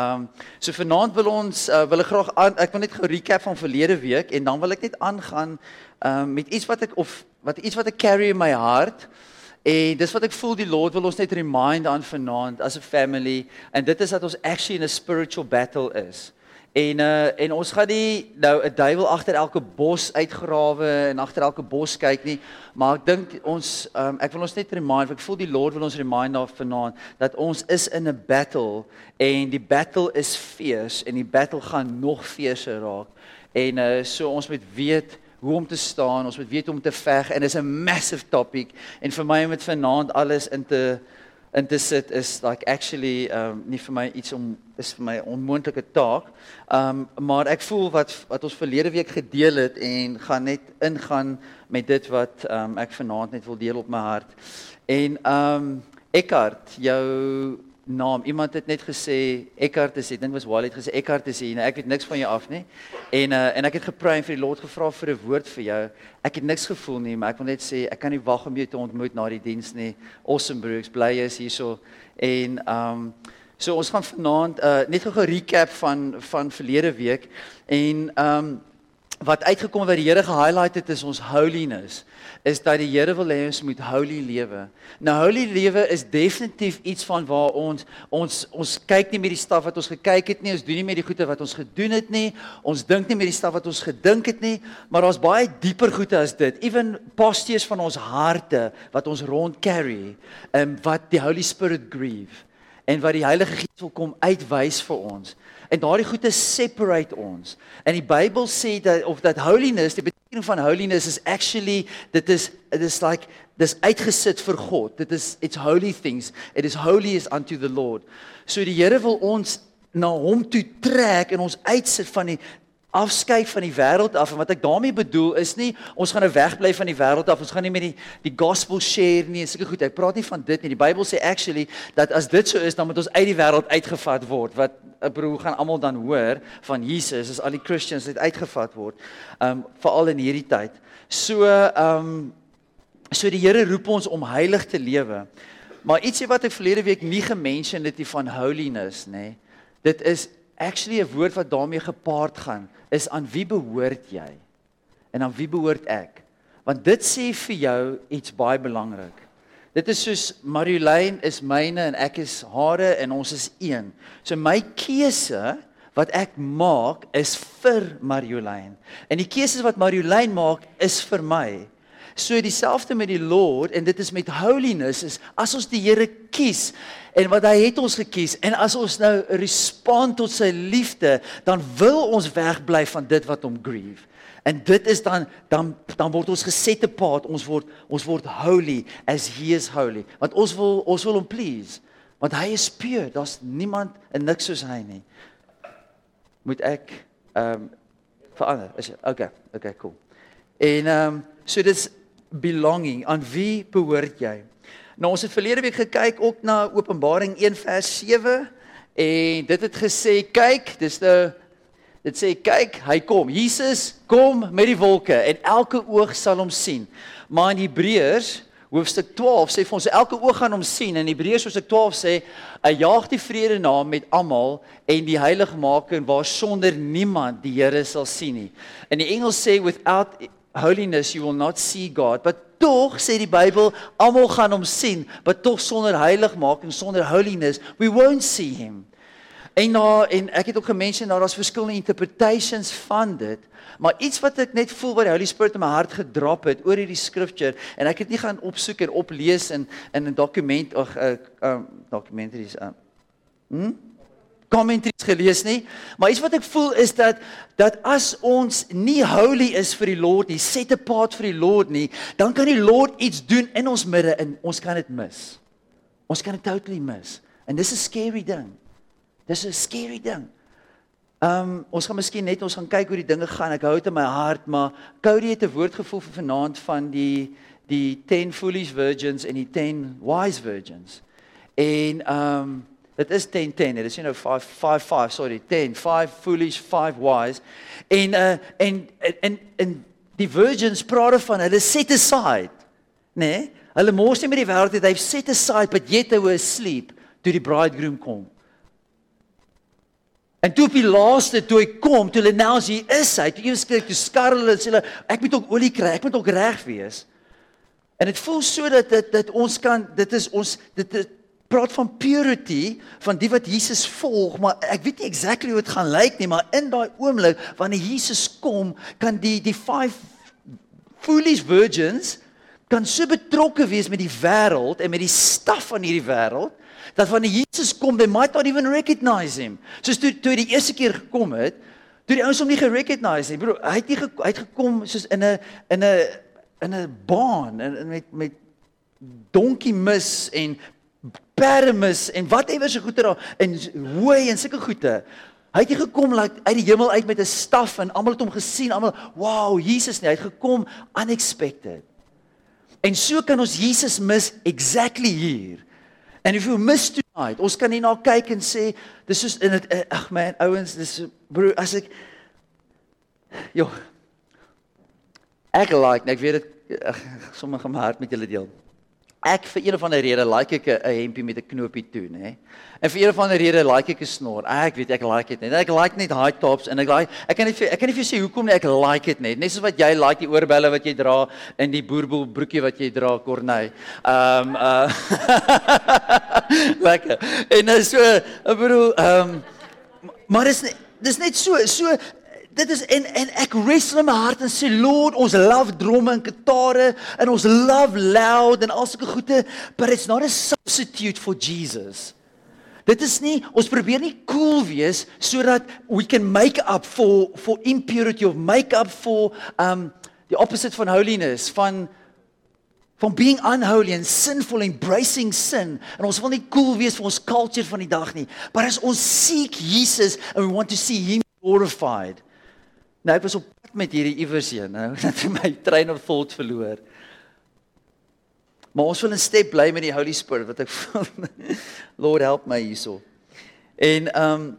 Ehm um, so vanaand wil ons uh, wil ek graag aan, ek wil net gou recap van verlede week en dan wil ek net aangaan ehm um, met iets wat ek of wat iets wat ek carry in my hart. En dis wat ek voel die Lord wil ons net remind aan vanaand as 'n family en dit is dat ons actually in 'n spiritual battle is. En uh en ons gaan nie nou 'n duiwel agter elke bos uitgrawe en agter elke bos kyk nie, maar ek dink ons um ek wil ons net remind, ek voel die Lord wil ons remind daar vanaand dat ons is in 'n battle en die battle is fierce en die battle gaan nog fiercer raak. En uh so ons moet weet hoe om te staan, ons moet weet hoe om te veg en dit is 'n massive topic en vir my om dit vanaand alles in te in te sit is like actually um nie vir my iets om is vir my onmoontlike taak. Um maar ek voel wat wat ons verlede week gedeel het en gaan net ingaan met dit wat um ek vanaand net wil deel op my hart. En um Eckhart, jou naam. Iemand het net gesê Eckhart is, ek dink was Wally het gesê Eckhart is hier. Nou ek weet niks van jou af nie. En uh en ek het gepray vir die Lord gevra vir 'n woord vir jou. Ek het niks gevoel nie, maar ek wil net sê ek kan nie wag om jou te ontmoet na die diens nie. Awesome bro, ek bly jy is hierso. En um so ons gaan vanaand uh net gou 'n recap van van verlede week en um wat uitgekom wat die Here gehighlight het is ons holiness is dat die Here wil hê ons moet holy lewe. Nou holy lewe is definitief iets van waar ons ons ons kyk nie met die staf wat ons gekyk het nie, ons doen nie met die goeie wat ons gedoen het nie, ons dink nie met die staf wat ons gedink het nie, maar daar's baie dieper goeie as dit. Even postures van ons harte wat ons rond carry, en wat die Holy Spirit grieve en wat die Heilige Gees wil kom uitwys vir ons. En daardie goeie separate ons. En die Bybel sê dat of dat holiness, die betekenis van holiness is actually dit is it is like dis uitgesit vir God. Dit is it's holy things. It is holy is unto the Lord. So die Here wil ons na hom toe trek en ons uitsit van die afskeid van die wêreld af. En wat ek daarmee bedoel is nie ons gaan nou wegbly van die wêreld af. Ons gaan nie met die die gospel share nie seker goed. Ek praat nie van dit nie. Die Bybel sê actually dat as dit so is dan moet ons uit die wêreld uitgevat word. Wat 'n broer gaan almal dan hoor van Jesus as al die Christians uit uitgevat word um veral in hierdie tyd? So um so die Here roep ons om heilig te lewe. Maar ietsie wat ek verlede week nie gemention het nie van holiness nê dit is actually 'n woord wat daarmee gepaard gaan is aan wie behoort jy? En aan wie behoort ek? Want dit sê vir jou iets baie belangrik. Dit is soos Mariolyn is myne en ek is hare en ons is een. So my keuse wat ek maak is vir Mariolyn. En die keuses wat Mariolyn maak is vir my. So dieselfde met die Lord en dit is met holiness is as ons die Here kies en wat hy het ons gekies en as ons nou respond tot sy liefde dan wil ons wegbly van dit wat hom grieve. En dit is dan dan dan word ons gesette paad, ons word ons word holy as he is holy. Want ons wil ons wil hom please. Want hy is pure. Daar's niemand en niks soos hy nie. Moet ek ehm um, verander? Is okay. Okay, cool. En ehm um, so dis belonging. Aan wie behoort jy? Nou ons het verlede week gekyk ook na Openbaring 1 vers 7 en dit het gesê kyk, dis 'n dit sê kyk, hy kom. Jesus kom met die wolke en elke oog sal hom sien. Maar in Hebreërs hoofstuk 12 sê vir ons elke oog gaan hom sien en Hebreërs hoofstuk 12 sê hy jaag die vrede na met almal en die heiligmaking waar sonder niemand die Here sal sien nie. In die Engels sê without holiness you will not see God. But tog sê die Bybel, almal gaan hom sien, but tog sonder heiligmaking, sonder holiness, we won't see him. En nou en ek het ook gemention daar daar's verskillende interpretations van dit, maar iets wat ek net voel wat die Holy Spirit in my hart gedrop het oor hierdie scripture en ek het nie gaan opsoek en oplees in in 'n dokument of 'n uh, uh, documentaries uh, hm commentaries gelees nie, maar iets wat ek voel is dat dat as ons nie holy is vir die Lord nie, set pad vir die Lord nie, dan kan die Lord iets doen in ons midde en ons kan dit mis. Ons kan dit totally mis. En dis 'n scary ding. Dis 'n scary ding. Ehm um, ons gaan miskien net ons gaan kyk hoe die dinge gaan. Ek hou dit in my hart, maar Cody het 'n woord gevoel vir vanaand van die die 10 foolish virgins en die 10 wise virgins. En ehm um, Dit is 10 10. Dit is you know 5 5 5, sorry, 10 5 foolish 5 wise. En uh en en en die virgins praat van hulle set aside, né? Nee? Hulle mors nie met die wêreld het hy set aside but yet they were asleep toe die bridegroom kom. En toe op die laaste toe hy kom, toe hulle nou as hy is, hy toe eers kyk, toe skar hulle sê hulle ek moet ook olie kry, ek moet ook reg wees. En dit voel so dat dit dat ons kan dit is ons dit, dit praat van purity van die wat Jesus volg, maar ek weet nie exactly hoe dit gaan lyk nie, maar in daai oomblik wanneer Jesus kom, kan die die five foolish virgins kan so betrokke wees met die wêreld en met die staf van hierdie wêreld dat wanneer Jesus kom, they might not even recognize him. Soos toe toe die eerste keer gekom het, toe die ouens hom nie gerecognize nie. Bro, hy het nie ge, hy het gekom soos in 'n in 'n in 'n baan en met met donkie mis en permis en whatever se goeie daar en hooi en sulke goeie. Hy het gekom like, uit die hemel uit met 'n staf en almal het hom gesien, almal, wow, Jesus nie, hy het gekom unexpected. En so kan ons Jesus mis exactly hier. And if you miss tonight, ons kan nie na kyk en sê dis soos in dit eh, ag man, ouens, dis bro, as ek Jo. Ek like, ek weet dit sommige my hart met julle deel. Ek vir een of ander rede like ek 'n hempie met 'n knoopie toe, nê. En vir een of ander rede like ek 'n snor. Ek weet ek like dit net. Ek like net high tops en ek like ek kan nie vir ek kan nie vir sê hoekom nie ek like dit net. Net soos wat jy like die oorbelle wat jy dra en die boerboel broekie wat jy dra, Corney. Ehm um, uh lekker. En nou so, ek bedoel, ehm um, maar dis dis net so so dit is en en ek wrestle my hart en sê Lord ons love drome en kitare en ons love loud en al sulke goede but it's not a substitute for Jesus. Dit is nie ons probeer nie cool wees sodat we can make up for for impurity of make up for um the opposite van holiness van van being unholy and sinful embracing sin en ons wil nie cool wees vir ons culture van die dag nie maar as ons seek Jesus and we want to see him glorified Nou ek was op pad met hierdie iewers heen, nou het my trein op volt verloor. Maar ons wil 'n step bly met die Holy Spirit wat ek Lord help my hierso. En um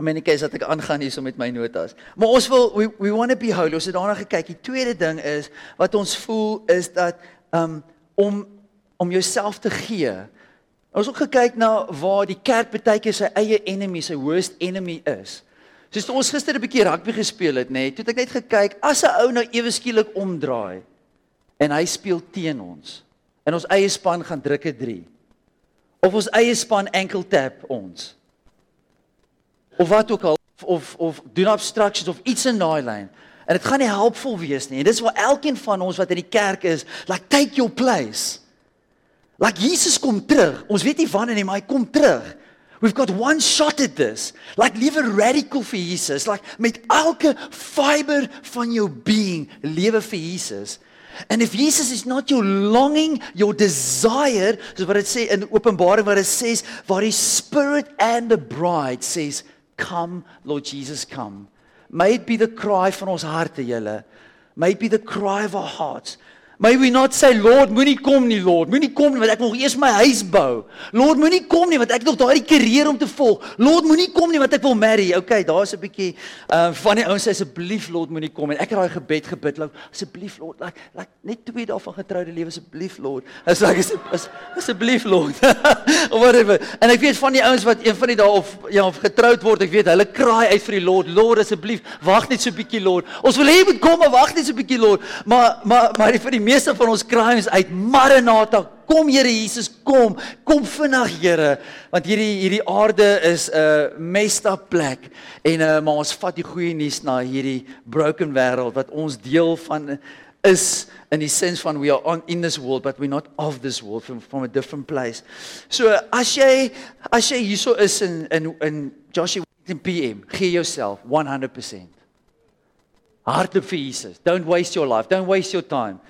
I mean ek sê dat ek aangaan hierso met my notas. Maar ons wil we, we want to be holy. Ons het daarna gekyk. Die tweede ding is wat ons voel is dat um om om jouself te gee. Ons het ook gekyk na waar die kerk baie keer sy eie enemy, sy worst enemy is. Soos ons gister 'n bietjie rugby gespeel het, nê, nee, toe het ek net gekyk as 'n ou nou ewe skielik omdraai en hy speel teen ons. En ons eie span gaan druk 'n 3. Of ons eie span enkel tap ons. Of wat ook al of of doen obstructions of iets in daai lyn. En dit gaan nie helpvol wees nie. En dis waar elkeen van ons wat in die kerk is, like take your place. Like Jesus kom terug. Ons weet nie wanneer nie, maar hy kom terug. We've got one shot at this. Like lewe radical vir Jesus. Like met elke fiber van jou being lewe vir Jesus. And if Jesus is not your longing, your desire, so wat dit sê in Openbaring wat dit sê, waar die spirit and the bride says, "Come, Lord Jesus, come." May it be the cry van ons harte, julle. May it be the cry of our hearts. May we not say Lord, moenie kom nie Lord. Moenie kom nie want ek wil eers my huis bou. Lord, moenie kom nie want ek het nog daai karier om te volg. Lord, moenie kom nie want ek wil marry. Okay, daar's 'n bietjie uh van die ouens sê asseblief Lord, moenie kom en ek het daai gebed gebid, Lord, asseblief Lord, like, like net twee dae van getroude lewe asseblief Lord. As ek sê asseblief Lord. Whatever. En ek weet van die ouens wat een van die dae of ja, of getroud word, ek weet hulle kraai uit vir die Lord, Lord asseblief, wag net so 'n bietjie Lord. Ons wil hê jy moet kom, maar wag net so 'n bietjie Lord. Maar maar maar vir die meeste van ons crimes uit Maranatha kom Here Jesus kom kom vinnig Here want hierdie hierdie aarde is 'n uh, messed up plek en uh, maar ons vat die goeie nuus na hierdie broken wêreld wat ons deel van is in die sens van we are on in this world but we're not of this world from from a different place. So as jy as jy hierso is in in in Joshua PM, gee jouself 100%. Hardloop vir Jesus. Don't waste your life. Don't waste your time.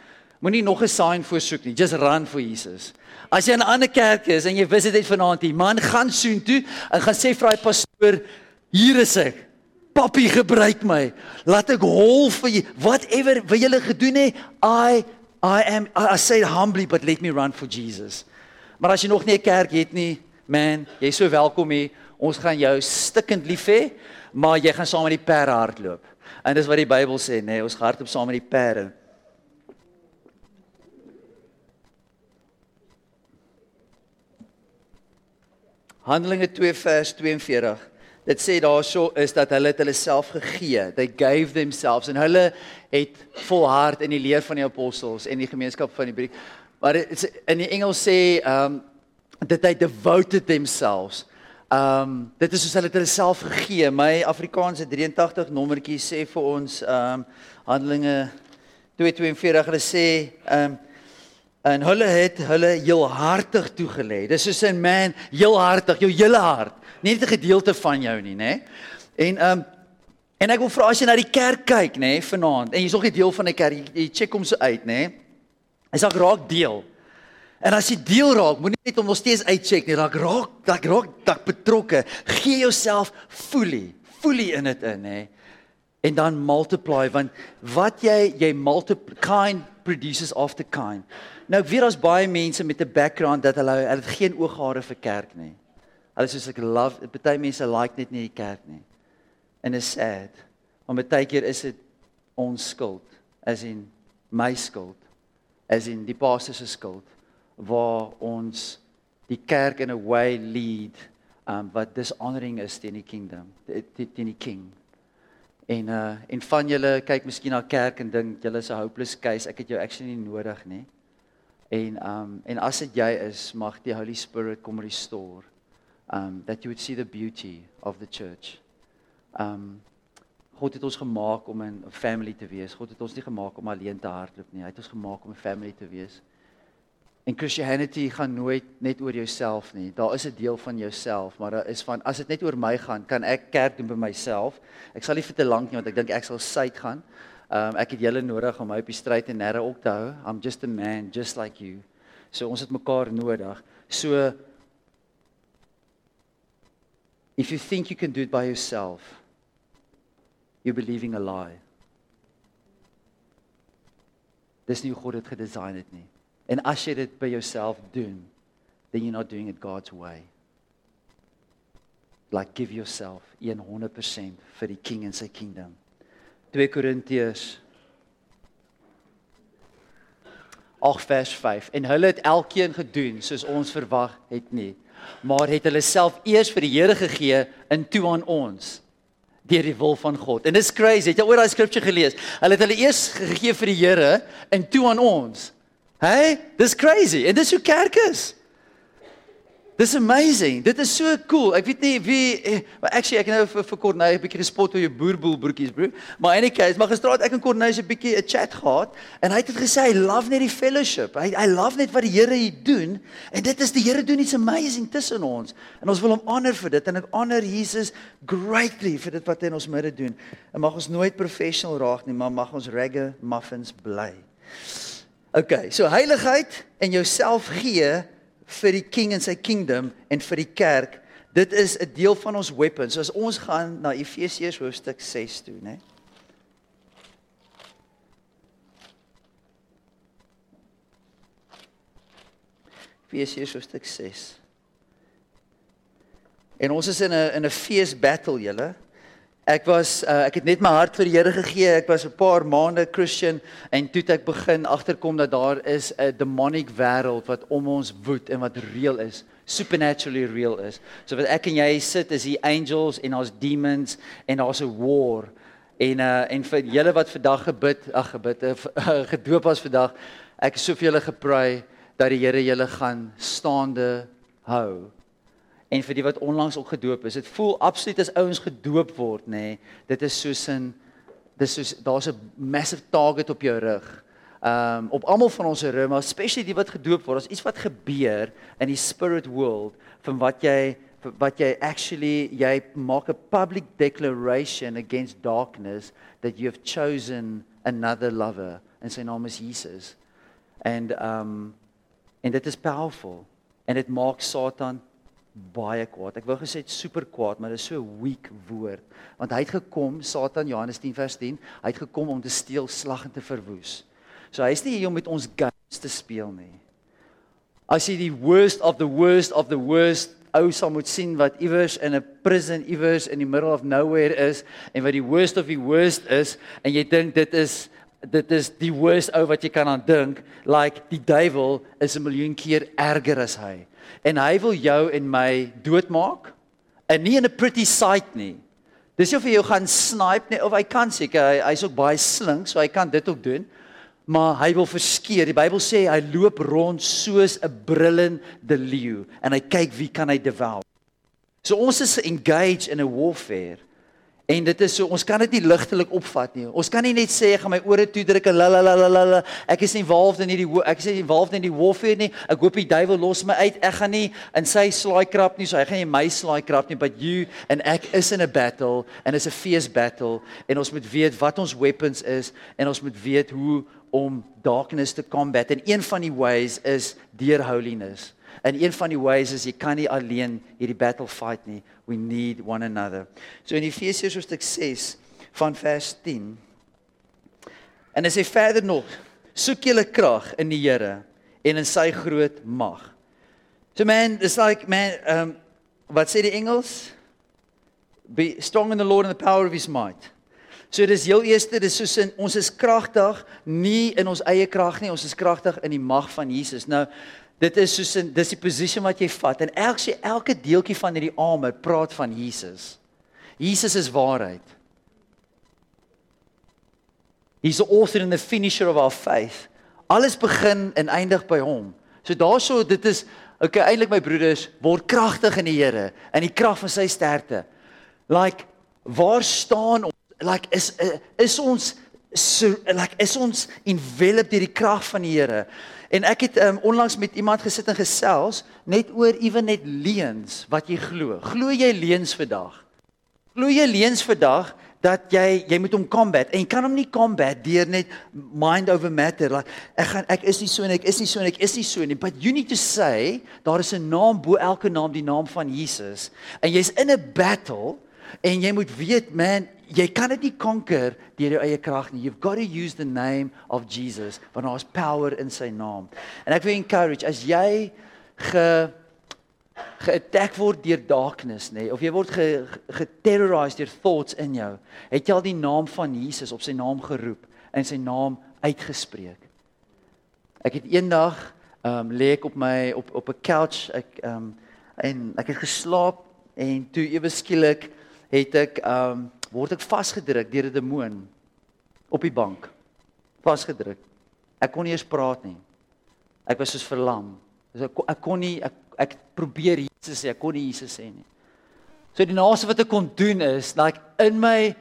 Moenie nog 'n sign voorsoek nie. Just run for Jesus. As jy in 'n ander kerk is en jy wys dit vanaand hier, man, gaan soontoe en gaan sê vir daai pastoor, hier is ek. Papi gebruik my. Laat ek hol vir jy. Whatever wil julle gedoen hê, I I am I say humbly but let me run for Jesus. Maar as jy nog nie 'n kerk het nie, man, jy's so welkom hier. Ons gaan jou stikkend lief hê, maar jy gaan saam met die perde hardloop. En dis wat die Bybel sê, nê, nee, ons hardloop saam met die perde. Handelinge 2 vers 42 dit sê daarso is dat hulle het hulle self gegee. They gave themselves en hulle het volhard in die leer van die apostels en die gemeenskap van die brief. Maar dit in die Engels sê um, dit hy devoted themselves. Um, dit is soos hulle het hulle self gegee. My Afrikaanse 83 nommertjie sê vir ons um, Handelinge 2:42 hulle sê um, en hulle het hulle heel hartig toegelê. Dis soos 'n man heel hartig, jou hele hart nie net 'n gedeelte van jou nie, nê? En ehm um, en ek wil vra as jy na die kerk kyk, nê, vanaand en jy's nog 'n deel van 'n kerk, jy, jy check hom so uit, nê? Is ek raak deel. En as jy deel raak, moenie net om nog steeds uitcheck nie, raak raak, raak raak dak betrokke. Gee jouself fully, fully in dit in, nê? En dan multiply want wat jy jy multiply kind produces after kind. Nou ek weet daar's baie mense met 'n background dat hulle hulle het geen ooghare vir kerk nie. Hulle sê ek love, baie mense like net nie die kerk nie. En is sad. Want baie keer is dit ons skuld, as in my skuld, as in die pastor se skuld waar ons die kerk in 'n way lead um wat dishonoring is teen die kingdom, teen die king. En uh en van julle kyk miskien na kerk en dink julle is 'n hopeless case, ek het jou actually nie nodig nie. En um en as dit jy is, mag die Holy Spirit kom restore um that you would see the beauty of the church. Um God het ons gemaak om 'n family te wees. God het ons nie gemaak om alleen te hardloop nie. Hy het ons gemaak om 'n family te wees. En Christianity gaan nooit net oor jouself nie. Daar is 'n deel van jouself, maar daar is van as dit net oor my gaan, kan ek kerk doen by myself. Ek sal nie vir te lank nie want ek dink ek sal suid gaan. Um ek het julle nodig om my op die stryd en nerre op te hou. I'm just a man just like you. So ons het mekaar nodig. So If you think you can do it by yourself, you're believing a lie. Dis nie hoe God dit gedesign het nie. En as jy dit by jouself doen, then you're not doing it God's way. Like give yourself 100% vir die king en sy kingdom. 2 Korintiërs 8 vers 5 en hulle het elkeen gedoen soos ons verwag het nie maar het hulle self eers vir die Here gegee en toe aan ons deur die wil van God. En dis crazy. Het jy ooit daai skrifgie gelees? Hulle het hulle eers gegee vir die Here en toe aan ons. Hey, dis crazy. En dis hoe kerk is. Dis amazing. Dit is so cool. Ek weet nie wie eh, actually ek nou vir, vir Corneille 'n bietjie gespot oor jou boerboel broekies, bro. Maar in any case, maar gister het ek en Corneille 'n bietjie 'n chat gehad en hy het dit gesê hy love net die fellowship. Hy hy love net wat die Here hier doen en dit is die Here doen iets amazing tussen ons. En ons wil hom honor vir dit en ek honor Jesus greatly vir dit wat hy in ons midde doen. En mag ons nooit professional raak nie, maar mag ons reggae muffins bly. Okay, so heiligheid en jouself gee vir die king en sy kingdom en vir die kerk. Dit is 'n deel van ons weapons. As ons gaan na Efesiërs hoofstuk 6 toe, né? Efesiërs hoofstuk 6. En ons is in 'n in 'n fees battle, julle. Ek was uh, ek het net my hart vir die Here gegee. Ek was 'n paar maande Christian en toe ek begin agterkom dat daar is 'n demonic wêreld wat om ons woed en wat real is, supernaturally real is. So wat ek en jy sit is die angels en ons demons en daar's 'n war. En uh en vir julle wat vandag gebid, ag gebid, uh, gedoop was vandag, ek het so vir julle gepray dat die Here julle gaan staande hou en vir die wat onlangs ook gedoop is. Dit voel absoluut as ouens gedoop word, nê. Nee, dit is soos 'n dis soos daar's 'n massive target op jou rug. Um op almal van ons rug, maar especially die wat gedoop word. Daar's iets wat gebeur in die spirit world van wat jy wat jy actually jy maak 'n public declaration against darkness that you have chosen another lover en sy naam is Jesus. And um en dit is powerful en dit maak Satan baie kwaad. Ek wou gesê super kwaad, maar dit is so weak woord. Want hy het gekom, Satan Johannes 10 vers 10, hy het gekom om te steel, slag en te verwoes. So hy's nie hier om met ons games te speel nie. As jy die worst of the worst of the worst ou sal moet sien wat iewers in 'n prison iewers in die middle of nowhere is en wat die worst of the worst is en jy dink dit is dit is die worst ou wat jy kan aan dink like die duiwel is 'n miljoen keer erger as hy en hy wil jou en my doodmaak En nie in 'n pretty sight nie. Dis of hy jou gaan snipe nie of hy kan seker hy hy's ook baie slink, so hy kan dit ook doen. Maar hy wil verskeer. Die Bybel sê hy loop rond soos 'n brullende leeu en hy kyk wie kan hy devour. So ons is engaged in a warfare. En dit is so ons kan dit nie ligtelik opvat nie. Ons kan nie net sê ek gaan my ore toedruk en la la la la la. Ek is nie involved in hierdie ek is nie involved in die warfare nie. Ek hoop die duiwel los my uit. Ek gaan nie in sy slaai krap nie. So hy gaan nie my slaai krap nie, but you and ek is in a battle and it's a fierce battle en ons moet weet wat ons weapons is en ons moet weet hoe om darkness te combat. En een van die ways is deur holiness. En een van die ways is jy kan nie alleen hierdie battle fight nie. We need one another. So in Efesiërs hoofstuk 6 van vers 10. En as hy verder nog, soek julle krag in die Here en in sy groot mag. So man, it's like man, um wat sê die Engels? Be strong in the Lord and the power of his might. So dis heel eerste, dis soos in ons is kragtig nie in ons eie krag nie, ons is kragtig in die mag van Jesus. Nou dit is soos 'n dis die posisie wat jy vat en elke elke deeltjie van hierdie armor praat van Jesus. Jesus is waarheid. He's the author and the finisher of our faith. Alles begin en eindig by hom. So daaroor dit is okay eintlik my broeders word kragtig in die Here in die krag van sy sterkte. Like waar staan ons like is is ons so like is ons enveloped deur die krag van die Here. En ek het um, onlangs met iemand gesit en gesels net oor ewen net leuns wat jy glo. Glo jy leuns vandag? Glo jy leuns vandag dat jy jy moet hom combat en jy kan hom nie combat deur net mind over matter like ek gaan ek is nie so en ek is nie so en ek is nie so nie but you need to say daar is 'n naam bo elke naam die naam van Jesus en jy's in 'n battle en jy moet weet man jy kan dit nie conquer deur jou eie krag nie. You've got to use the name of Jesus want daar's power in sy naam. En ek wil encourage as jy ge geattack word deur darkness nê of jy word ge, geterrorized deur thoughts in jou, het jy al die naam van Jesus op sy naam geroep en sy naam uitgespreek. Ek het eendag ehm um, lê ek op my op op 'n couch ek ehm um, en ek het geslaap en toe ewe skielik het ek ehm um, word ek vasgedruk deur 'n demoon op die bank. Vasgedruk. Ek kon nie eens praat nie. Ek was soos verlam. So ek, ek kon nie ek, ek probeer Jesus sê, ek kon nie Jesus sê nie. So die naaste wat ek kon doen is like in my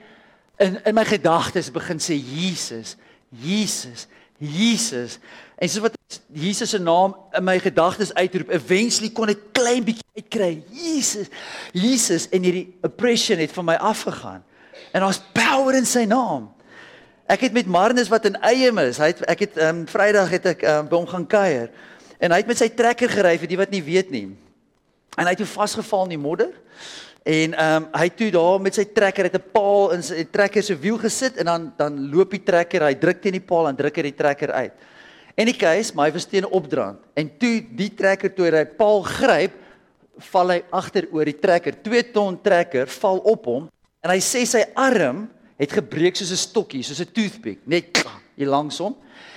in in my gedagtes begin sê Jesus, Jesus, Jesus. En so wat Jesus se naam in my gedagtes uitroep, eventually kon ek klein bietjie uitkry. Jesus. Jesus en hierdie oppression het van my afgegaan en daar's power in sy naam. Ek het met Marnus wat in eie is. Hy het ek het ehm um, Vrydag het ek ehm um, by hom gaan kuier en hy het met sy trekker gery vir die wat nie weet nie. En hy het toe vasgeval in die modder. En ehm um, hy toe daar met sy trekker het 'n paal in sy trekker se wiel gesit en dan dan loop die trekker, hy druk teen die paal en druk hy die trekker uit. En die maar hy was teen 'n opdraand. En toe die trekker toe hy paal gryp, val hy agter oor die trekker. 2 ton trekker val op hom En hy sê sy arm het gebreek soos 'n stokkie, soos 'n toothpick, net hier langs hom.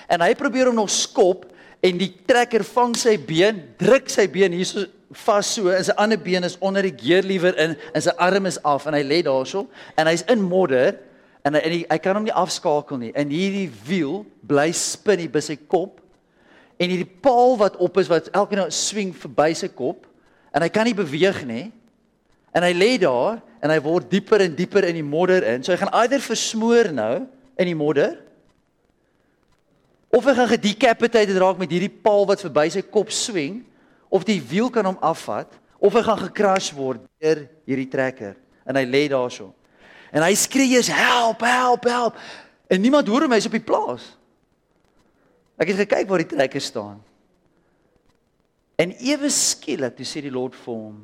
En hy probeer hom nog skop en die trekker vang sy been, druk sy been hier so vas so en sy ander been is onder die gearlever in en sy arm is af en hy lê daarso en hy's in modder en hy en hy, hy kan hom nie afskakel nie. En hierdie wiel bly spin hier by sy kop en hierdie paal wat op is wat elke nou swing verby sy kop en hy kan nie beweeg nie. En hy lê daar en hy word dieper en dieper in die modder in. So hy gaan eider versmoor nou in die modder of hy gaan gedecapitated raak met hierdie paal wat verby sy kop swing of die wiel kan hom afvat of hy gaan gekrash word deur hierdie trekker en hy lê daarso. En hy skree eers help, help, help. En niemand hoor hom hy's op die plaas. Ek het gekyk waar die trekker staan. En ewe skielik, toe sê die Lord vir hom,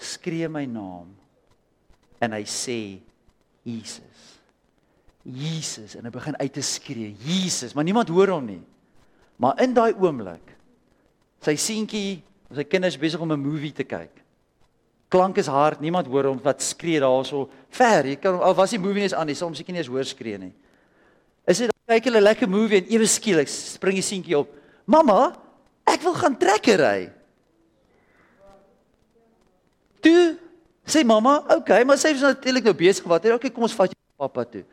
skree my naam en hy sê Jesus. Jesus en hy begin uit te skree, Jesus, maar niemand hoor hom nie. Maar in daai oomblik sy seentjie, sy kinders besig om 'n movie te kyk. Klank is hard, niemand hoor hom wat skree daarso ver. Jy kan al was die movie net aan, jy sal hom seker nie eens hoor skree nie. Is dit kyk hulle lekker movie en ewe skielik spring die seentjie op. Mamma, ek wil gaan trekker ry. Toe Sê mamma, okay, maar sy is natuurlik nou besig wat. Okay, kom ons vat jou pappa toe.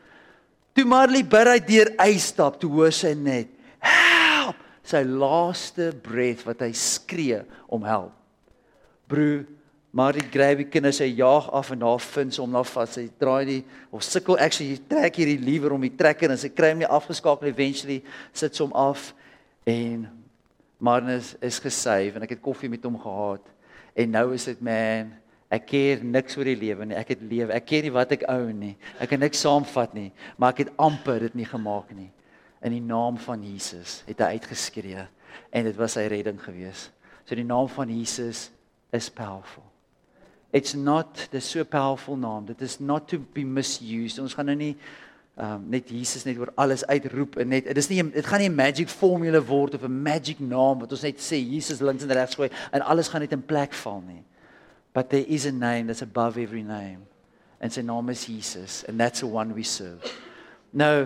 Toe Marley berei deur uitstap, toe hoor sy net, "Help!" Sy laaste breath wat hy skree om help. Broer, Marley grab die kinders, hy jaag af en daar vind sy hom na vas. Sy draai die of sukkel actually trek hierdie lewer om die trekker en sy kry hom nie afgeskakel eventually sit sy hom af en Marnus is gesave en ek het koffie met hom gehad en nou is dit man Ek keer niks oor die lewe nie. Ek het lewe. Ek ken nie wat ek ou nie. Ek kan niks saamvat nie, maar ek het amper dit nie gemaak nie. In die naam van Jesus het hy uitgeskree en dit was sy redding gewees. So die naam van Jesus is powerful. It's not the so powerful naam. Dit is not to be misused. Ons gaan nou nie um, net Jesus net oor alles uitroep en net dit is nie dit gaan nie 'n magic formule word of 'n magic naam wat ons net sê Jesus links en regs gooi en alles gaan net in plek val nie. But there is a name that's above every name. And sy naam is Jesus and that's the one we serve. Nou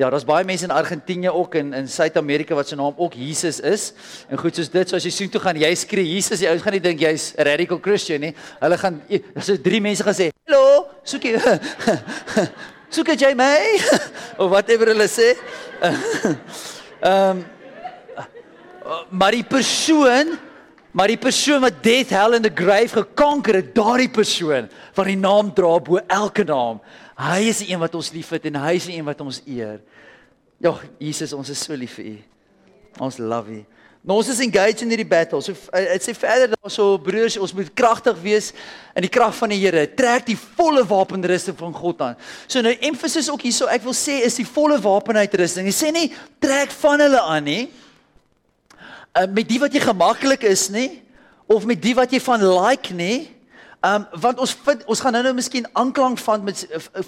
ja, daar's baie mense in Argentinië ook en in Suid-Amerika wat se naam ook Jesus is. En goed soos dit, so as jy sien toe gaan jy skree Jesus, jy gaan nie dink jy's 'n radical Christian nie. Hulle gaan so drie mense gaan sê, "Hallo, soek jy soek jy my?" of whatever hulle sê. Ehm um, maar die persoon Maar die persoon wat death hell in the grave gekanker het, daardie persoon wat die naam dra bo elke naam. Hy is die een wat ons liefhet en hy is die een wat ons eer. Ja, Jesus, ons is so lief vir U. Ons love U. Nou ons is engaged in hierdie battle. So dit sê verder daarso broers, ons moet kragtig wees in die krag van die Here. Trek die volle wapenrusting van God aan. So nou emphasis ook hierso, ek wil sê is die volle wapenuitrusting. Hy sê nie trek van hulle aan nie uh, met die wat jy gemaklik is nie of met die wat jy van like nie. Um want ons vind ons gaan nou-nou miskien aanklank vind met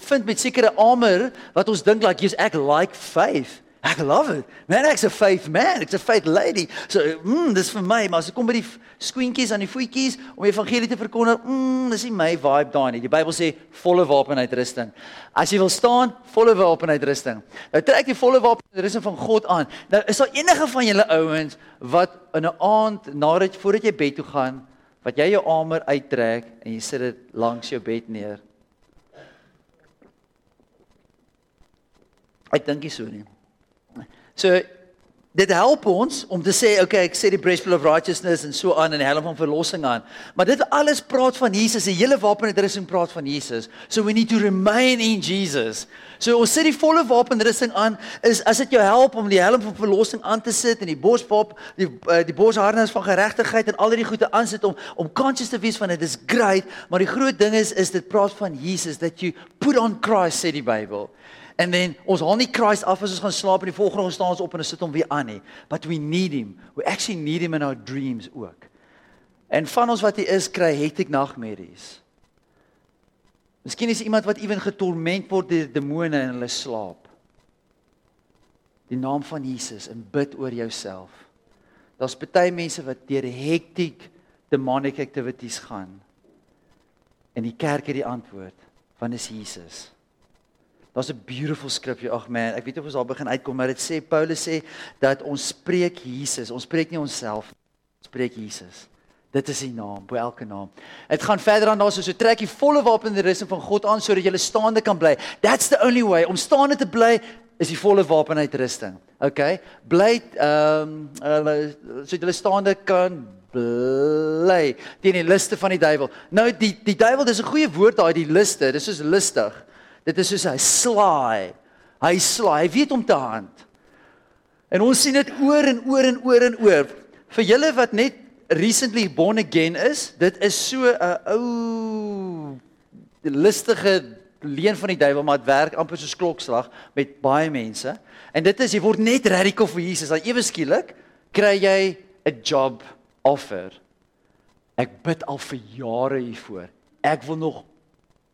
vind met sekere armor wat ons dink like jy's ek like faith. Ek love it. Man, ek's a faith man, ek's a faith lady. So, mm, dis vir my, maar as ek kom by die squeentjies aan die voetjies om die evangelie te verkondig, mm, dis nie my vibe daai nie. Die Bybel sê volle wapenuitrusting. As jy wil staan, volle wapenuitrusting. Nou trek die volle wapenuitrusting van God aan. Nou is daar enige van julle ouens wat in 'n aand nadat voordat jy bed toe gaan, wat jy jou armor uittrek en jy sit dit langs jou bed neer. Ek dink nie so nie. So dit help ons om te sê okay, ek sê die breastplate of righteousness en so aan en die helm van verlossing aan. Maar dit alles praat van Jesus, die hele wapenrusting praat van Jesus. So we need to remain in Jesus. So ons sit die volle wapenrusting aan is as dit jou help om die helm van verlossing aan te sit en die borswap, die uh, die borsharnas van geregtigheid en al die goede aansit om om conscious te wees van dit is great, maar die groot ding is is dit praat van Jesus that you put on Christ sê die Bybel. And then ons haal nie Christ af as ons gaan slaap en die volgende ons staan ons op en ons sit hom weer aan nie. But we need him. We actually need him in our dreams ook. En van ons wat hier is kry hectic nagmerries. Miskien is iemand wat ewen getorment word deur demone in hulle slaap. Die naam van Jesus en bid oor jouself. Daar's baie mense wat deur hectic demonic activities gaan. En die kerk het die antwoord, want is Jesus. Daar's 'n beautiful skrif. Ag man, ek weet nie of ons daar begin uitkom, maar dit sê Paulus sê dat ons spreek Jesus. Ons spreek nie onsself nie. Ons spreek Jesus. Dit is die naam, bo elke naam. Dit gaan verder aan daar so so trek die volle wapenrusting van God aan sodat jy staande kan bly. That's the only way om staande te bly is die volle wapenuitrusting. Okay? Bly ehm um, hulle sodat jy staande kan bly teen die liste van die duiwel. Nou die die duiwel dis 'n goeie woord daai die liste. Dis soos listig. Dit is soos hy slaai. Hy slaai, hy weet om te hand. En ons sien dit oor en oor en oor en oor. Vir julle wat net recently born again is, dit is so 'n ou listige leen van die duiwel maar dit werk amper soos klokslag met baie mense. En dit is jy word net radical vir Jesus. Dan ewe skielik kry jy 'n job offer. Ek bid al vir jare hiervoor. Ek wil nog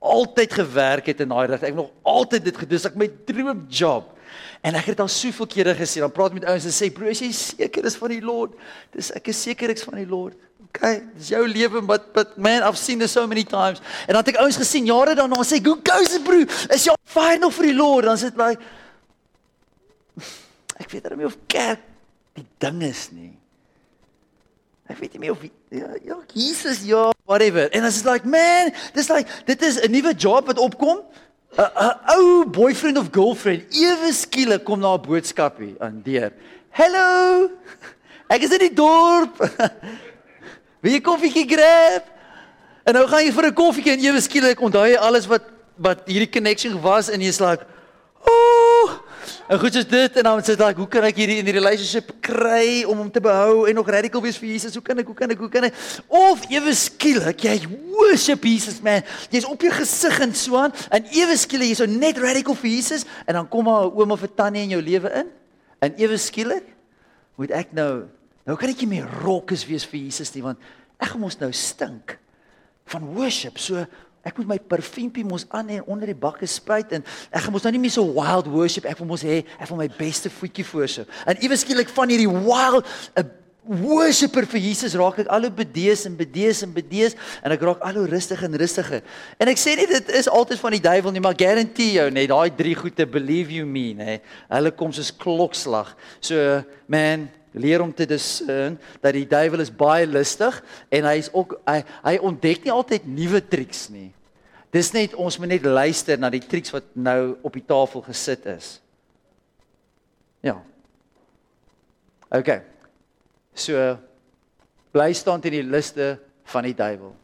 altyd gewerk het in daai rigting. Ek nog altyd dit gedoen, ek my droomjob. En ek het al soveel kere gesê, dan praat met ouens en sê, "Bro, is jy seker dis van die Lord?" Dis ek is seker ek's van die Lord. Okay, dis jou lewe, but but man, I've seen this so many times. En dan het ek ouens gesien jare daarna sê, "Go it, bro? Is jy fire nog vir die Lord?" Dan sê dit like Ek weet nie of kerk die ding is nie. Ek weet nie of ja, ja Jesus ja, whatever. En as is like, man, dis like dit is 'n nuwe job wat opkom. 'n ou boyfriend of girlfriend ewe skielik kom na 'n boodskapie aan deur. Hallo. Ek is in die dorp. Wil jy koffietjie grab? En nou gaan jy vir 'n koffietjie en ewe skielik onthou jy alles wat wat hierdie connection was en jy's like, "Ooh, En goed soos dit en dan sê ek, hoe kan ek hierdie in die relationship kry om hom te behou en nog radical wees vir Jesus? Hoe kan ek? Hoe kan ek? Hoe kan ek? Of ewe skielik jy worship Jesus man. Jy's op jou gesig en so aan en ewe skielik jy's so net radical vir Jesus en dan kom maar 'n oom of 'n tannie in jou lewe in. En ewe skielik moet ek nou nou kan ek nie meer rokkes wees vir Jesus nie want ek gaan mos nou stink van worship. So Ek moet my parfuumpie mos aan en onder die bakke spuit en ek gaan mos nou nie meer so wild worship ek wil mos hê ek wil my beste voetjie voorsit. En iewes skielik van hierdie wild 'n worshipper vir Jesus raak ek al hoe bedees en bedees en bedees en ek raak al hoe rustig en rustiger. En ek sê nie dit is altyd van die duiwel nie, maar guarantee jou net daai drie goeie believe you me, nê. Hulle kom soos klokslag. So man leer om te discern dat die duiwel is baie lustig en hy is ook hy, hy ontdek nie altyd nuwe triks nie. Dis net ons moet net luister na die triks wat nou op die tafel gesit is. Ja. OK. So bly staan teen die liste van die duiwel.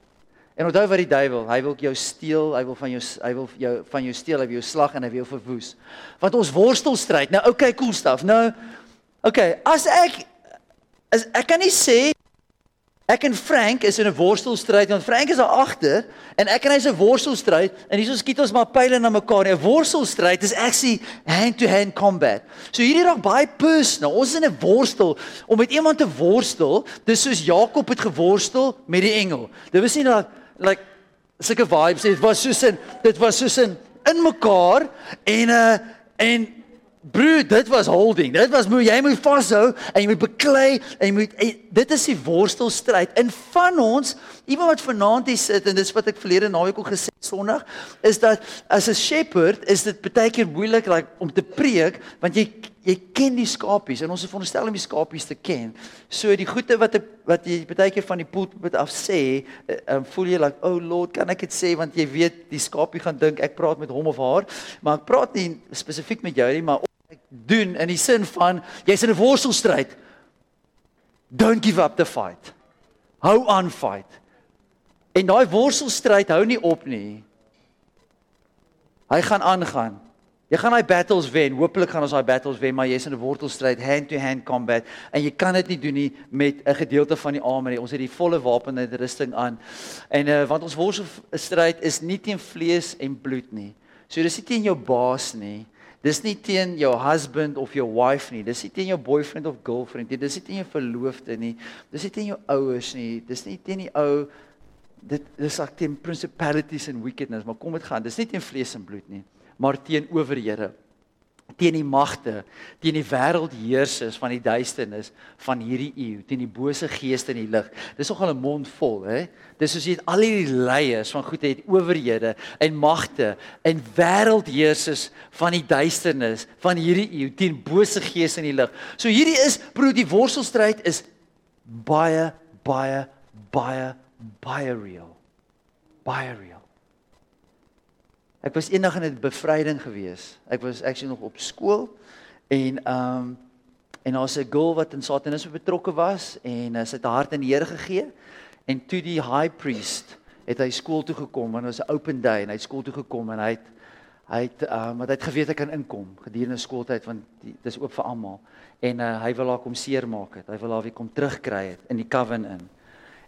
En onthou wat die duiwel, hy wil jou steel, hy wil van jou hy wil jou van jou steel, hy wil jou slag en hy wil jou verwoes. Want ons worstelstryd. Nou okay, cool stuff. Nou Okay, as ek as ek kan nie sê ek en Frank is in 'n worstelstryd want Frank is daar agter en ek en hy is 'n worstelstryd en hierso skiet ons maar pile na mekaar. 'n Worstelstryd is actually hand to hand combat. So hierdie raak baie personal. Ons is in 'n worstel om met iemand te worstel. Dis soos Jakob het geworstel met die engel. Dit was nie dat like sulke vibes, dit was soos in dit was soos in in mekaar en uh en Broer, dit was holding. Dit was moet jy moet vashou en jy moet beklei en jy moet en dit is die worstelstryd. In van ons, iemand wat vanaand hier sit en dis wat ek verlede naweek ook gesê Sondag, is dat as 'n shepherd is dit baie keer moeilik like, om te preek want jy jy ken die skapies en ons is veronderstel om die skapies te ken. So die goeie wat ek, wat jy baie keer van die pulpit af sê, um, voel jy like, "Oh Lord, kan ek dit sê want jy weet die skapie gaan dink ek praat met hom of haar." Maar ek praat nie spesifiek met jou nie, maar doen in die sin van jy's in 'n worstelstryd. Don't give up the fight. Hou aan fight. En daai worstelstryd hou nie op nie. Hy gaan aangaan. Jy gaan daai battles wen. Hoopelik gaan ons daai battles wen, maar jy's in 'n worstelstryd, hand to hand combat en jy kan dit nie doen nie met 'n gedeelte van die armor nie. Ons het die volle wapenrusting aan. En uh, want ons worstelstryd is nie teen vlees en bloed nie. So dis nie teen jou baas nie. Dis nie teen jou husband of jou wife nie. Dis nie teen jou boyfriend of girlfriend nie. Dis nie teen jou verloofde nie. Dis nie teen jou ouers nie. Dis nie teen die ou dit dis ak teen principalities and wickedness, maar kom dit gaan. Dis nie teen vlees en bloed nie, maar teen owerhede teen die magte, teen die wêreldheersers van die duisternis van hierdie eeu, teen die bose geeste in die lig. Dis nogal 'n mond vol, hè? Dis soos jy het al hierdie leiers van goed het owerhede en magte en wêreldheersers van die duisternis van hierdie eeu teen bose geeste in die lig. So hierdie is broer die worstelstryd is baie baie baie baie real. Baie real. Ek was eendag in 'n bevryding gewees. Ek was actually nog op skool en ehm um, en daar's 'n girl wat in satanisme betrokke was en uh, sy het haar hart aan die Here gegee en toe die high priest het hy skool toe gekom want dit was 'n open day en hy het skool toe gekom en hy het hy het ehm um, want hy het geweet hy kan inkom gedurende skooltyd want dit is oop vir almal en uh, hy wil haar kom seermaak het. Hy wil haar weer kom terugkry het in die coven in.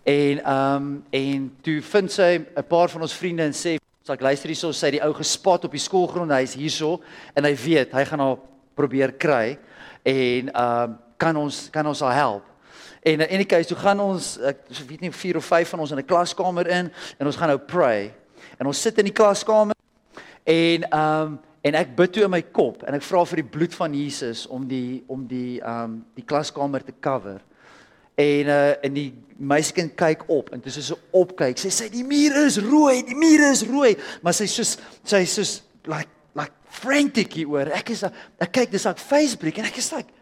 En ehm um, en toe vind sy 'n paar van ons vriende en sê So ek luister hierso, sy die ou gespot op die skoolgrond, hy's hierso en hy weet hy gaan haar probeer kry en ehm uh, kan ons kan ons haar help. En in any case, toe gaan ons ek weet nie 4 of 5 van ons in 'n klaskamer in en ons gaan nou pray. En ons sit in die klaskamer en ehm um, en ek bid toe in my kop en ek vra vir die bloed van Jesus om die om die ehm um, die klaskamer te cover. En uh in die meisiekind kyk op en toe sy so opkyk, sy sê die mure is rooi, die mure is rooi, maar sy soos sy soos like like frantic oor. Ek is ek kyk dis ek Facebook en ek is like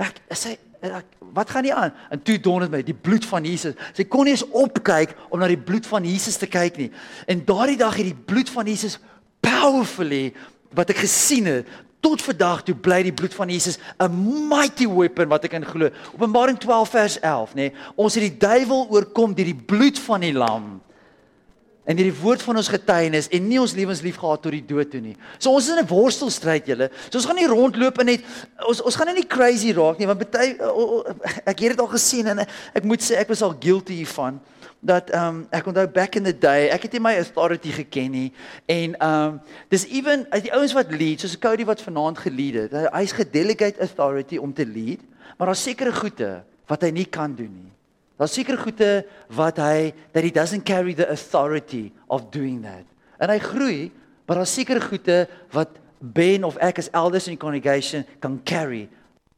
ek sê ek, wat gaan nie aan? En toe dawn dit my, die bloed van Jesus. Sy kon nie eens opkyk om na die bloed van Jesus te kyk nie. En daardie dag het die bloed van Jesus powerfully wat ek gesien het tot vandag toe bly die bloed van Jesus 'n mighty weapon wat ek in glo. Openbaring 12 vers 11, nê. Nee, ons het die duiwel oorkom deur die bloed van die lam en hierdie woord van ons getuienis en nie ons lewens lief gehad tot die dood toe nie. So ons is in 'n worstelstryd julle. So ons gaan nie rondloop en net ons ons gaan nie crazy raak nie want baie ek het dit al gesien en ek moet sê ek was al guilty hiervan dat ehm um, ek onthou back in the day ek het nie my authority geken nie en ehm um, dis even as die ouens wat lead soos Cody wat vanaand gelead het hy's gedelegate authority om te lead maar daar's sekere goede wat hy nie kan doen nie Daar's seker goede wat hy that he doesn't carry the authority of doing that. En hy groei, maar daar's seker goede wat Ben of ek as elders in congregation kan carry.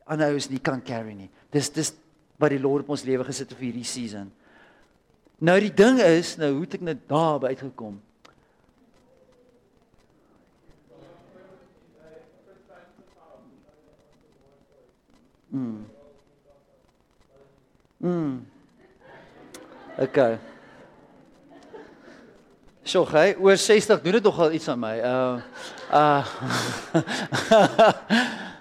Ander ouens nie kan carry nie. Dis dis wat die Lord op ons lewe gesit het vir hierdie season. Nou die ding is, nou hoe het ek net daar by uitgekom? Mm. Mm. Okay. So, hy oor 60 doen dit nogal iets aan my. Uh uh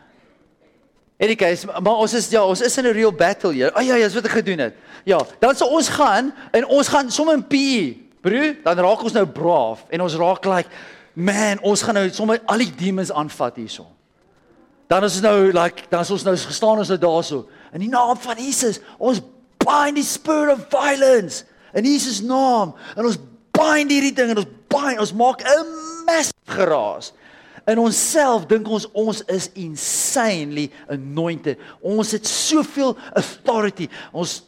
Anyways, maar ons is ja, ons is in 'n real battle hier. Ag ja, ja, dis wat ek gedoen het. Ja, dan sou ons gaan en ons gaan sommer in PE. Bro, dan raak ons nou braaf en ons raak like man, ons gaan nou sommer al die demons aanvat hierso. Dan is nou like dan is ons nou gestaan ons nou daarso in die naam van Jesus. Ons bind die spirit of violence in Jesus naam en ons bind hierdie ding en ons bind ons maak 'n massive geraas. In onsself dink ons ons is insanely anointed. Ons het soveel authority. Ons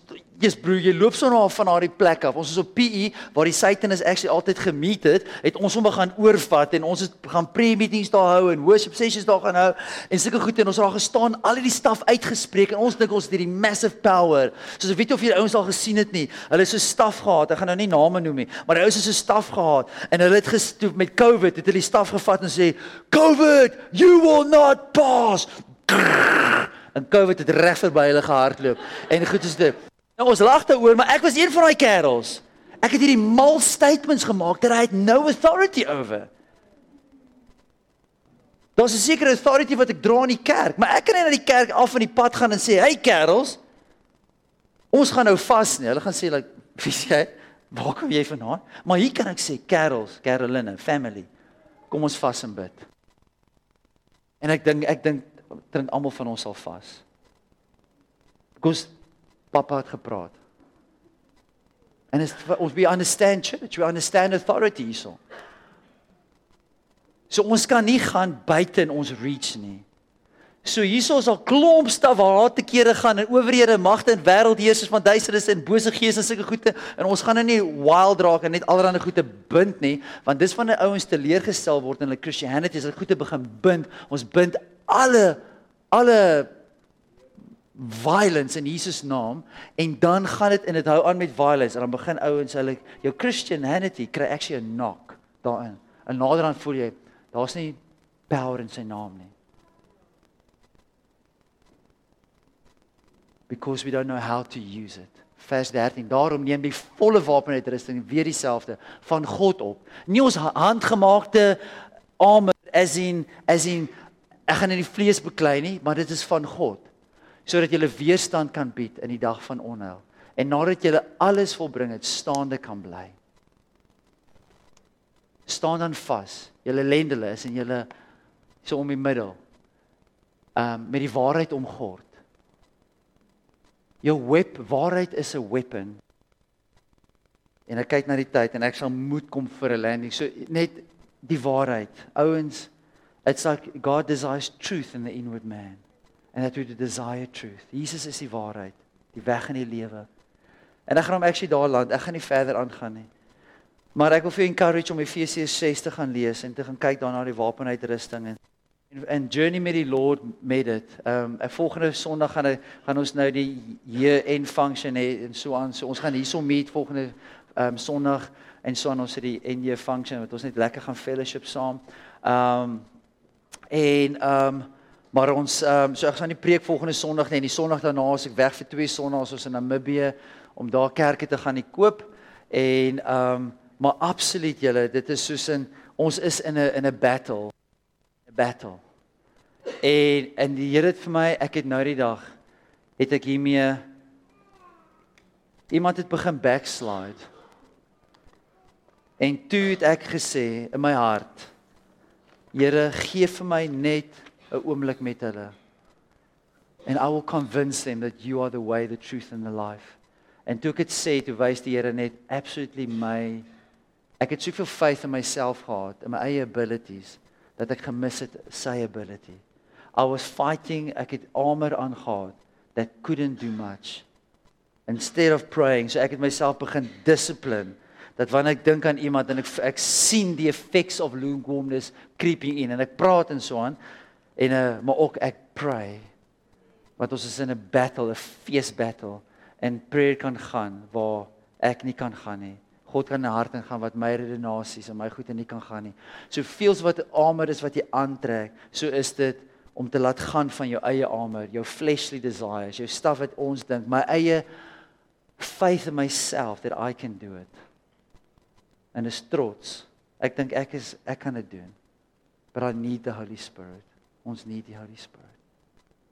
Jesus broer, jy loop so na van daardie plek af. Ons is op PE waar die Satan is actually altyd gemeet het, het ons hom begin oorvat en ons het gaan pre-meetings daar hou en worship sessions daar gaan hou en sulke goed en ons het daar gestaan, al die staf uitgespreek en ons dink ons het hierdie massive power. Soos ek weet of julle ouens al gesien het nie. Hulle het so staf gehad. Ek gaan nou nie name noem nie, maar die ouens het so staf gehad en hulle het gestoep met COVID, het hulle die staf gevat en sê, "COVID, you will not pass." En COVID het reg verby hulle gehardloop. En goed is dit. Nou ons lag daaroor, maar ek was een van daai kerels. Ek het hierdie mal statements gemaak dat hy het no authority over. Daar's 'n sekere authority wat ek dra in die kerk, maar ek kan nie na die kerk af van die pad gaan en sê, "Hey kerels, ons gaan nou vas nie." Hulle gaan sê like, "Wie sê? Waar kom jy vandaan?" Maar hier kan ek sê, "Kerels, Caroline, family, kom ons vas en bid." En ek dink ek dink drink almal van ons sal vas. Because Papa het gepraat. En is ons we understand church, we understand authority so. So ons kan nie gaan buite in ons reach nie. So hierso is al klomp staf waar haar te kere gaan en owerhede, magte en wêreldheersers van duisternis en bose gees en sulke goede en ons gaan nou nie wild raak en net allerlei goede bind nie, want dis van die ouens te leer gestel word in hulle Christianity as hulle goede begin bind. Ons bind alle alle violence in Jesus naam en dan gaan dit en dit hou aan met violence en dan begin ouens hulle jou Christianity kry actually 'n knock daarin. En nader aan voel jy daar's nie power in sy naam nie. Because we don't know how to use it. Vers 13. Daarom neem die volle wapenuitrusting weer dieselfde van God op. Nie ons handgemaakte armor as in as in ek gaan in die vlees beklei nie, maar dit is van God sodat jy weerstand kan bied in die dag van onheil en nadat jy alles volbring het staande kan bly. Staan dan vas. Julle lendele is en julle so om die middel um met die waarheid omgord. Jou web waarheid is 'n weapon. En ek kyk na die tyd en ek sal moet kom vir 'n landing so net die waarheid. Ouens it's like god desires truth in the inward man and that we desire truth. Jesus is die waarheid, die weg en die lewe. En ek gaan hom actually daar land. Ek gaan nie verder aangaan nie. Maar ek wil vir encourage om Efesiërs 6 te gaan lees en te gaan kyk daarna die wapenuitrusting en en journey met die Lord met dit. Ehm um, volgende Sondag gaan gaan ons nou die year end function hê en so aan. So ons gaan hierso meet volgende ehm um, Sondag en so aan ons het die year function wat ons net lekker gaan fellowship saam. Ehm um, en ehm um, Maar ons ehm um, so ek gaan nie preek volgende Sondag nie. En die Sondag daarna as ek weg vir twee Sondae ons in Namibië om daar kerke te gaan koop. En ehm um, maar absoluut julle dit is soos in ons is in 'n in 'n battle. 'n battle. En en die Here het vir my ek het nou die dag het ek hiermee iemand het begin backslide. En toe het ek gesê in my hart Here gee vir my net 'n oomblik met hulle. And I will convince them that you are the way, the truth and the life. En toe ek dit sê, toe wys die Here net absolutely my ek het soveel faith in myself gehad, in my eie abilities dat ek gemis het sy ability. I was fighting, ek het armor aangetree that couldn't do much. Instead of praying, so ek het myself begin dissipline dat wanneer ek dink aan iemand en ek ek sien die effects of lukewarmness creeping in en ek praat en so aan en uh, maar ook ek pray want ons is in 'n battle 'n fees battle en prayer kan gaan waar ek nie kan gaan nie. God kan in my hart ingaan wat my redenasies en my goede nie kan gaan nie. So veels wat armor is wat jy aantrek so is dit om te laat gaan van jou eie armor jou fleshly desires jou stuff wat ons dink my eie faith in myself that I can do it. En is trots. Ek dink ek is ek kan dit doen. But I need the holy spirit Ons need die Holy Spirit.